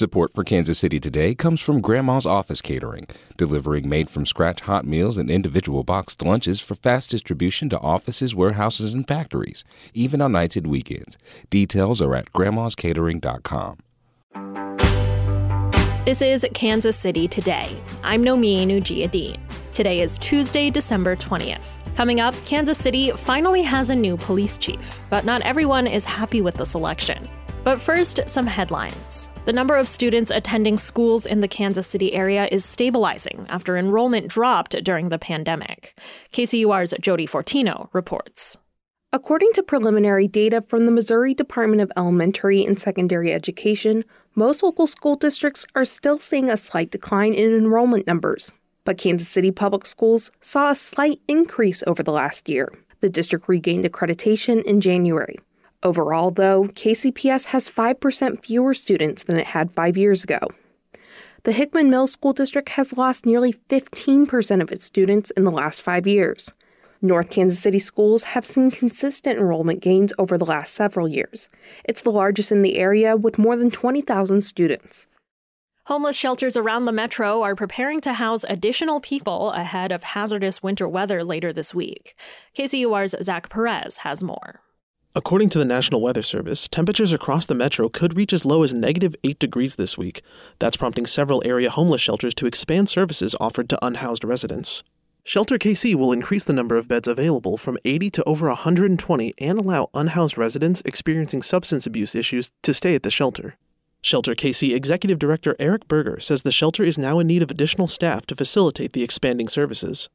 Support for Kansas City Today comes from Grandma's Office Catering, delivering made from scratch hot meals and individual boxed lunches for fast distribution to offices, warehouses, and factories, even on nights and weekends. Details are at grandmascatering.com. This is Kansas City Today. I'm Nomi Nujia Today is Tuesday, December 20th. Coming up, Kansas City finally has a new police chief, but not everyone is happy with the selection. But first, some headlines. The number of students attending schools in the Kansas City area is stabilizing after enrollment dropped during the pandemic. KCUR's Jodi Fortino reports. According to preliminary data from the Missouri Department of Elementary and Secondary Education, most local school districts are still seeing a slight decline in enrollment numbers. But Kansas City Public Schools saw a slight increase over the last year. The district regained accreditation in January. Overall, though, KCPS has 5% fewer students than it had five years ago. The Hickman Mills School District has lost nearly 15% of its students in the last five years. North Kansas City schools have seen consistent enrollment gains over the last several years. It's the largest in the area with more than 20,000 students. Homeless shelters around the metro are preparing to house additional people ahead of hazardous winter weather later this week. KCUR's Zach Perez has more. According to the National Weather Service, temperatures across the metro could reach as low as negative 8 degrees this week. That's prompting several area homeless shelters to expand services offered to unhoused residents. Shelter KC will increase the number of beds available from 80 to over 120 and allow unhoused residents experiencing substance abuse issues to stay at the shelter. Shelter KC Executive Director Eric Berger says the shelter is now in need of additional staff to facilitate the expanding services.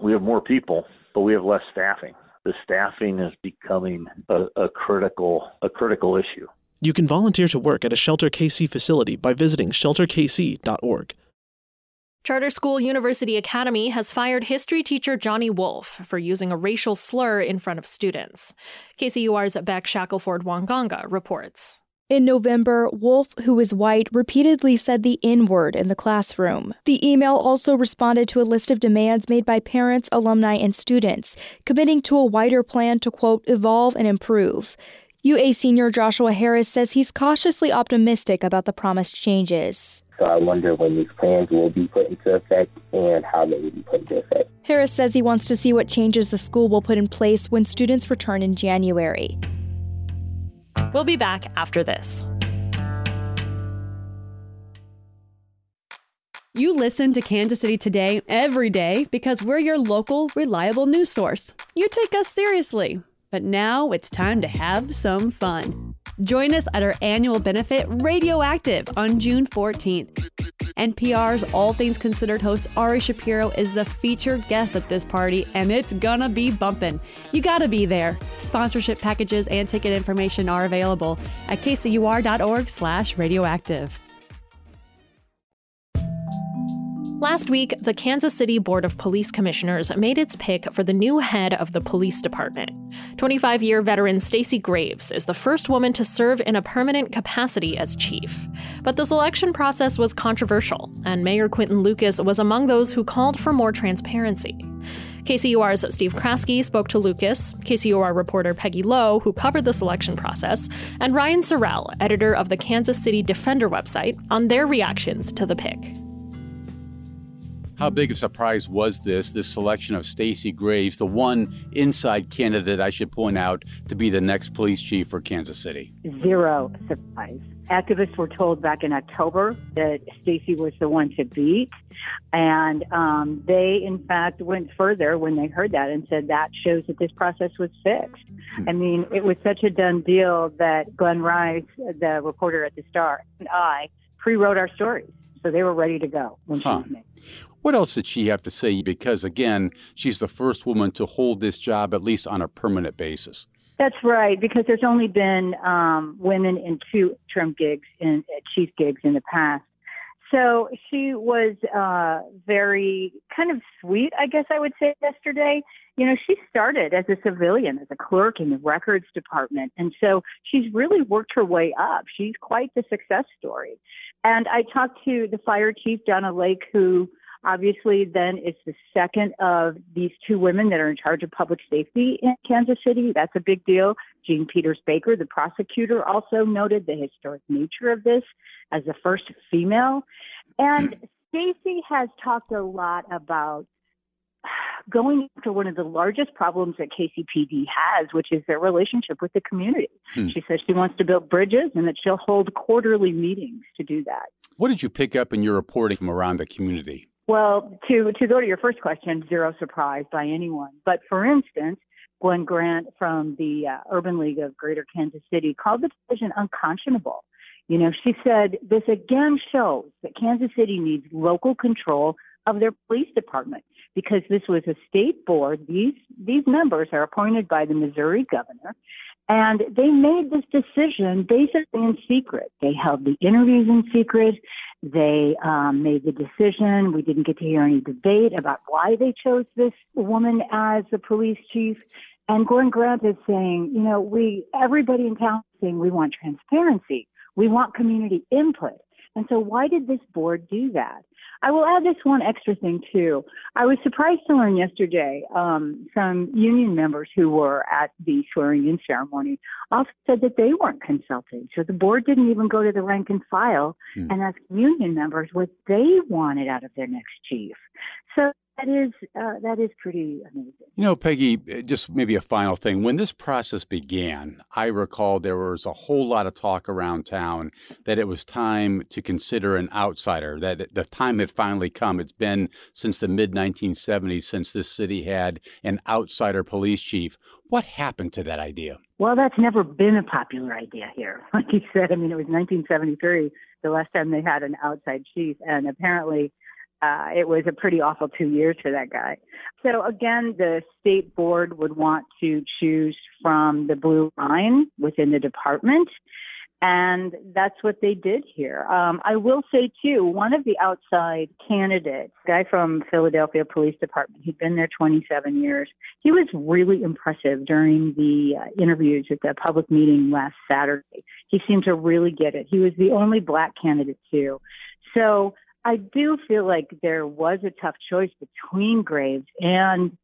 We have more people, but we have less staffing the staffing is becoming a, a critical a critical issue. You can volunteer to work at a Shelter KC facility by visiting shelterkc.org. Charter School University Academy has fired history teacher Johnny Wolf for using a racial slur in front of students. KCUR's Beck Shackelford Wanganga reports. In November, Wolf, who is white, repeatedly said the N word in the classroom. The email also responded to a list of demands made by parents, alumni, and students, committing to a wider plan to, quote, evolve and improve. UA senior Joshua Harris says he's cautiously optimistic about the promised changes. So I wonder when these plans will be put into effect and how they will be put into effect. Harris says he wants to see what changes the school will put in place when students return in January. We'll be back after this. You listen to Kansas City Today every day because we're your local, reliable news source. You take us seriously. But now it's time to have some fun. Join us at our annual benefit Radioactive on June 14th. NPR's All Things Considered host Ari Shapiro is the featured guest at this party, and it's gonna be bumpin'. You gotta be there. Sponsorship packages and ticket information are available at kcur.org Last week, the Kansas City Board of Police Commissioners made its pick for the new head of the police department. 25 year veteran Stacey Graves is the first woman to serve in a permanent capacity as chief. But the selection process was controversial, and Mayor Quinton Lucas was among those who called for more transparency. KCUR's Steve Kraske spoke to Lucas, KCUR reporter Peggy Lowe, who covered the selection process, and Ryan Sorrell, editor of the Kansas City Defender website, on their reactions to the pick. How big a surprise was this, this selection of Stacey Graves, the one inside candidate, I should point out, to be the next police chief for Kansas City? Zero surprise. Activists were told back in October that Stacey was the one to beat. And um, they, in fact, went further when they heard that and said that shows that this process was fixed. Hmm. I mean, it was such a done deal that Glenn Rice, the reporter at the Star, and I pre wrote our stories. So they were ready to go when huh. she was made. What else did she have to say? Because again, she's the first woman to hold this job, at least on a permanent basis. That's right, because there's only been um, women in two term gigs, in uh, chief gigs in the past. So she was uh, very kind of sweet, I guess I would say, yesterday. You know, she started as a civilian, as a clerk in the records department. And so she's really worked her way up. She's quite the success story. And I talked to the fire chief, Donna Lake, who Obviously, then it's the second of these two women that are in charge of public safety in Kansas City. That's a big deal. Jean Peters Baker, the prosecutor, also noted the historic nature of this as the first female. And Stacey has talked a lot about going after one of the largest problems that KCPD has, which is their relationship with the community. Hmm. She says she wants to build bridges and that she'll hold quarterly meetings to do that. What did you pick up in your reporting from around the community? Well, to, to go to your first question, zero surprise by anyone. But for instance, Gwen Grant from the uh, Urban League of Greater Kansas City called the decision unconscionable. You know, she said this again shows that Kansas City needs local control of their police department because this was a state board. These these members are appointed by the Missouri governor, and they made this decision basically in secret. They held the interviews in secret. They um, made the decision. We didn't get to hear any debate about why they chose this woman as the police chief. And Gordon Grant is saying, you know, we everybody in town is saying we want transparency, we want community input. And so, why did this board do that? I will add this one extra thing too. I was surprised to learn yesterday um, some union members who were at the swearing-in ceremony also said that they weren't consulted. So the board didn't even go to the rank and file hmm. and ask union members what they wanted out of their next chief. So that is uh, that is pretty amazing. You know, Peggy, uh, just maybe a final thing. When this process began, I recall there was a whole lot of talk around town that it was time to consider an outsider. That the time had finally come. It's been since the mid 1970s since this city had an outsider police chief. What happened to that idea? Well, that's never been a popular idea here. Like you said, I mean, it was 1973 the last time they had an outside chief, and apparently uh, it was a pretty awful two years for that guy. So again, the state board would want to choose from the blue line within the department. And that's what they did here. Um, I will say too, one of the outside candidates, guy from Philadelphia Police Department, he'd been there 27 years. He was really impressive during the uh, interviews at the public meeting last Saturday. He seemed to really get it. He was the only black candidate too. So I do feel like there was a tough choice between Graves and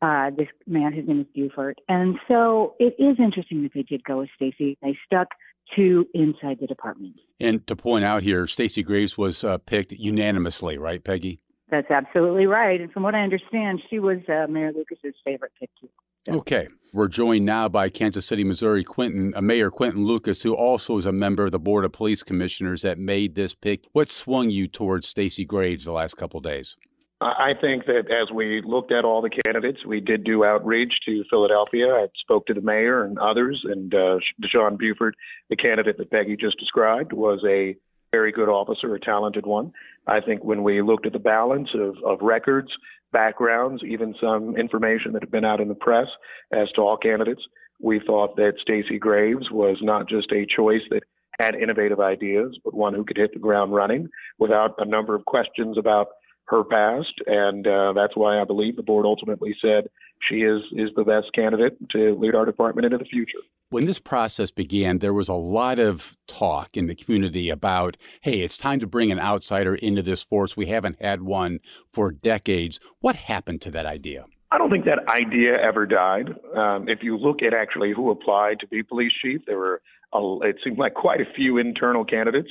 uh, this man, his name is Buford. And so it is interesting that they did go with Stacey. They stuck to inside the department. And to point out here, Stacey Graves was uh, picked unanimously, right, Peggy? That's absolutely right. And from what I understand, she was uh, Mayor Lucas's favorite pick too. Okay. We're joined now by Kansas City, Missouri, Quinton, uh, Mayor Quinton Lucas, who also is a member of the Board of Police Commissioners that made this pick. What swung you towards Stacey Graves the last couple days? I think that as we looked at all the candidates, we did do outreach to Philadelphia. I spoke to the mayor and others, and uh, Deshaun Buford, the candidate that Peggy just described, was a very good officer, a talented one. I think when we looked at the balance of, of records, backgrounds, even some information that had been out in the press as to all candidates. We thought that Stacey Graves was not just a choice that had innovative ideas, but one who could hit the ground running without a number of questions about her past, and uh, that's why I believe the board ultimately said she is is the best candidate to lead our department into the future. When this process began, there was a lot of talk in the community about, hey, it's time to bring an outsider into this force. We haven't had one for decades. What happened to that idea? I don't think that idea ever died. Um, if you look at actually who applied to be police chief, there were a, it seemed like quite a few internal candidates.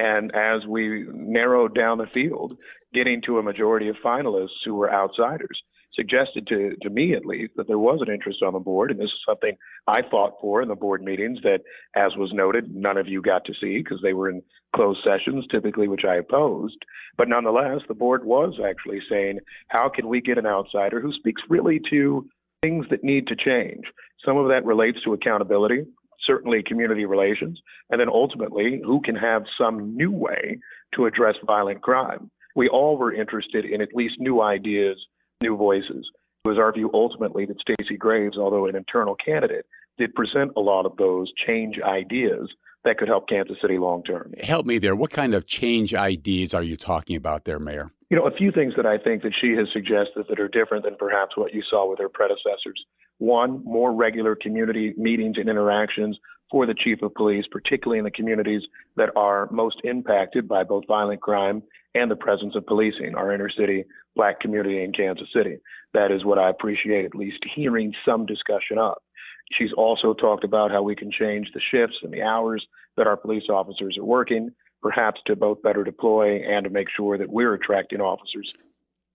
And as we narrowed down the field, getting to a majority of finalists who were outsiders suggested to, to me at least that there was an interest on the board. And this is something I fought for in the board meetings that, as was noted, none of you got to see because they were in closed sessions, typically, which I opposed. But nonetheless, the board was actually saying, how can we get an outsider who speaks really to things that need to change? Some of that relates to accountability certainly community relations, and then ultimately who can have some new way to address violent crime we all were interested in at least new ideas, new voices. It was our view ultimately that Stacey Graves, although an internal candidate, did present a lot of those change ideas that could help Kansas City long term. Help me there. What kind of change ideas are you talking about there, Mayor? You know, a few things that I think that she has suggested that are different than perhaps what you saw with her predecessors. One, more regular community meetings and interactions for the chief of police, particularly in the communities that are most impacted by both violent crime and the presence of policing, our inner city black community in Kansas City. That is what I appreciate, at least hearing some discussion of. She's also talked about how we can change the shifts and the hours that our police officers are working, perhaps to both better deploy and to make sure that we're attracting officers.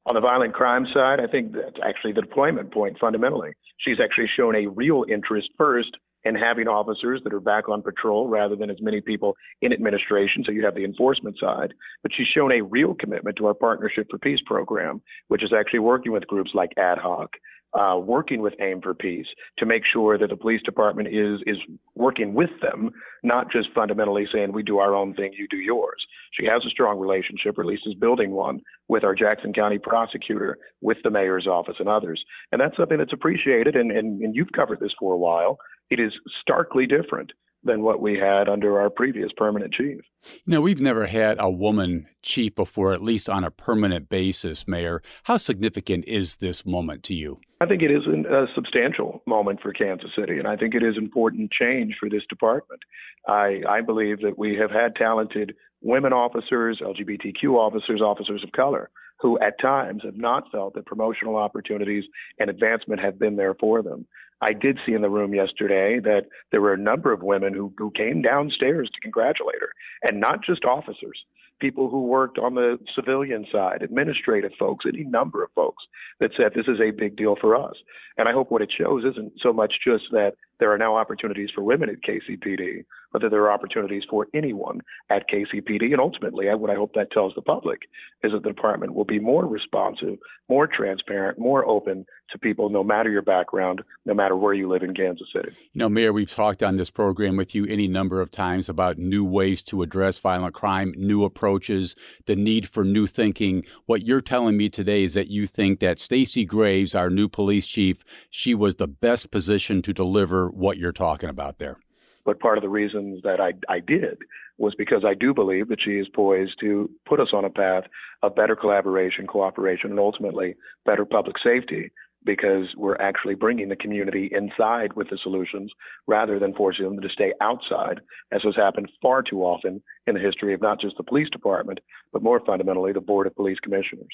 On the violent crime side, I think that's actually the deployment point fundamentally. She's actually shown a real interest first in having officers that are back on patrol rather than as many people in administration. So you have the enforcement side. But she's shown a real commitment to our Partnership for Peace program, which is actually working with groups like Ad Hoc uh, working with Aim for Peace to make sure that the police department is is working with them, not just fundamentally saying we do our own thing, you do yours. She has a strong relationship, or at least is building one, with our Jackson County prosecutor, with the mayor's office, and others. And that's something that's appreciated. And, and, and you've covered this for a while. It is starkly different than what we had under our previous permanent chief. Know, we've never had a woman chief before, at least on a permanent basis, Mayor. How significant is this moment to you? I think it is a substantial moment for Kansas City, and I think it is important change for this department. I, I believe that we have had talented women officers, LGBTQ officers, officers of color, who at times have not felt that promotional opportunities and advancement have been there for them. I did see in the room yesterday that there were a number of women who, who came downstairs to congratulate her, and not just officers people who worked on the civilian side, administrative folks, any number of folks that said this is a big deal for us. And I hope what it shows isn't so much just that there are now opportunities for women at KCPD, but that there are opportunities for anyone at KCPD. And ultimately, what I hope that tells the public is that the department will be more responsive, more transparent, more open to people, no matter your background, no matter where you live in Kansas City. You know, Mayor, we've talked on this program with you any number of times about new ways to address violent crime, new approaches, the need for new thinking. What you're telling me today is that you think that Stacey Graves, our new police chief, she was the best position to deliver what you're talking about there. But part of the reasons that I, I did was because I do believe that she is poised to put us on a path of better collaboration, cooperation, and ultimately better public safety because we're actually bringing the community inside with the solutions rather than forcing them to stay outside, as has happened far too often in the history of not just the police department, but more fundamentally, the Board of Police Commissioners.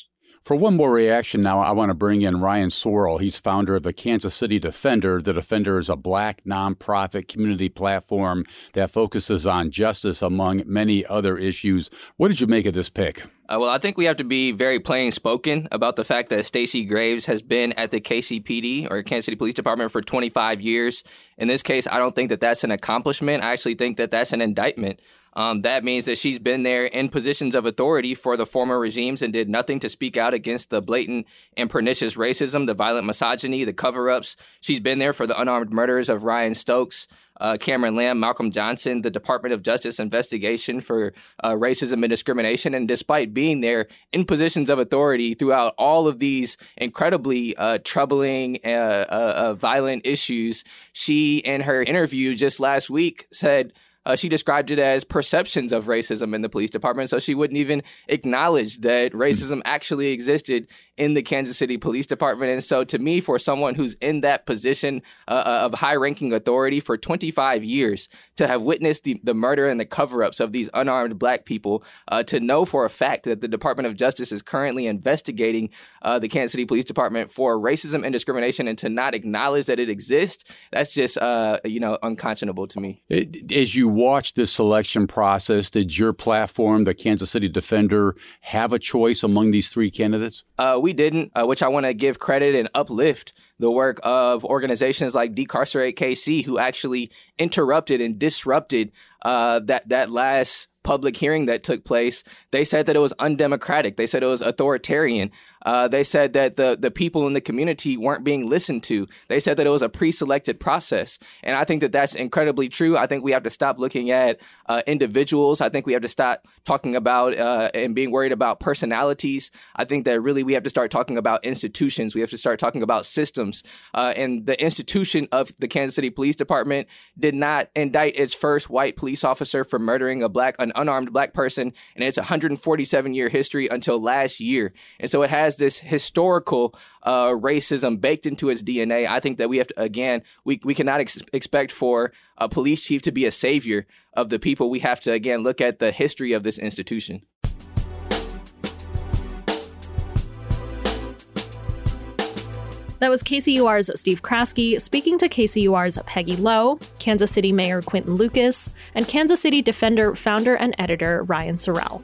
For one more reaction now, I want to bring in Ryan Sorrell. He's founder of the Kansas City Defender. The Defender is a black nonprofit community platform that focuses on justice among many other issues. What did you make of this pick? Uh, well, I think we have to be very plain spoken about the fact that Stacey Graves has been at the KCPD or Kansas City Police Department for 25 years. In this case, I don't think that that's an accomplishment. I actually think that that's an indictment. Um, that means that she's been there in positions of authority for the former regimes and did nothing to speak out against the blatant and pernicious racism, the violent misogyny, the cover ups. She's been there for the unarmed murders of Ryan Stokes. Uh, Cameron Lamb, Malcolm Johnson, the Department of Justice investigation for uh, racism and discrimination. And despite being there in positions of authority throughout all of these incredibly uh, troubling, uh, uh, uh, violent issues, she, in her interview just last week, said, uh, she described it as perceptions of racism in the police department. So she wouldn't even acknowledge that racism actually existed in the Kansas City Police Department. And so, to me, for someone who's in that position uh, uh of high ranking authority for 25 years, to have witnessed the, the murder and the cover ups of these unarmed black people, uh, to know for a fact that the Department of Justice is currently investigating uh, the Kansas City Police Department for racism and discrimination and to not acknowledge that it exists, that's just, uh, you know, unconscionable to me. As you watch this selection process, did your platform, the Kansas City Defender, have a choice among these three candidates? Uh, we didn't, uh, which I want to give credit and uplift the work of organizations like Decarcerate KC, who actually interrupted and disrupted uh, that that last public hearing that took place. They said that it was undemocratic. They said it was authoritarian. Uh, they said that the, the people in the community weren't being listened to. They said that it was a pre selected process. And I think that that's incredibly true. I think we have to stop looking at uh, individuals. I think we have to stop talking about uh, and being worried about personalities. I think that really we have to start talking about institutions. We have to start talking about systems. Uh, and the institution of the Kansas City Police Department did not indict its first white police officer for murdering a black an unarmed black person in its 147 year history until last year. And so it has this historical uh, racism baked into its DNA. I think that we have to, again, we, we cannot ex- expect for a police chief to be a savior of the people. We have to, again, look at the history of this institution. That was KCUR's Steve Kraske speaking to KCUR's Peggy Lowe, Kansas City Mayor Quinton Lucas, and Kansas City Defender founder and editor Ryan Sorrell.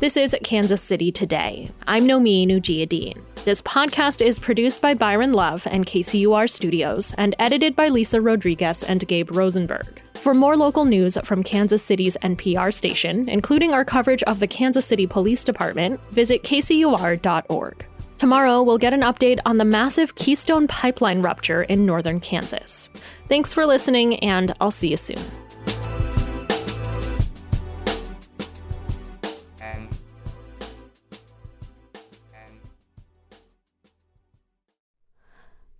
This is Kansas City Today. I'm Nomin Ujiyediin. This podcast is produced by Byron Love and KCUR Studios and edited by Lisa Rodriguez and Gabe Rosenberg. For more local news from Kansas City's NPR station, including our coverage of the Kansas City Police Department, visit kcur.org. Tomorrow, we'll get an update on the massive Keystone Pipeline rupture in northern Kansas. Thanks for listening, and I'll see you soon.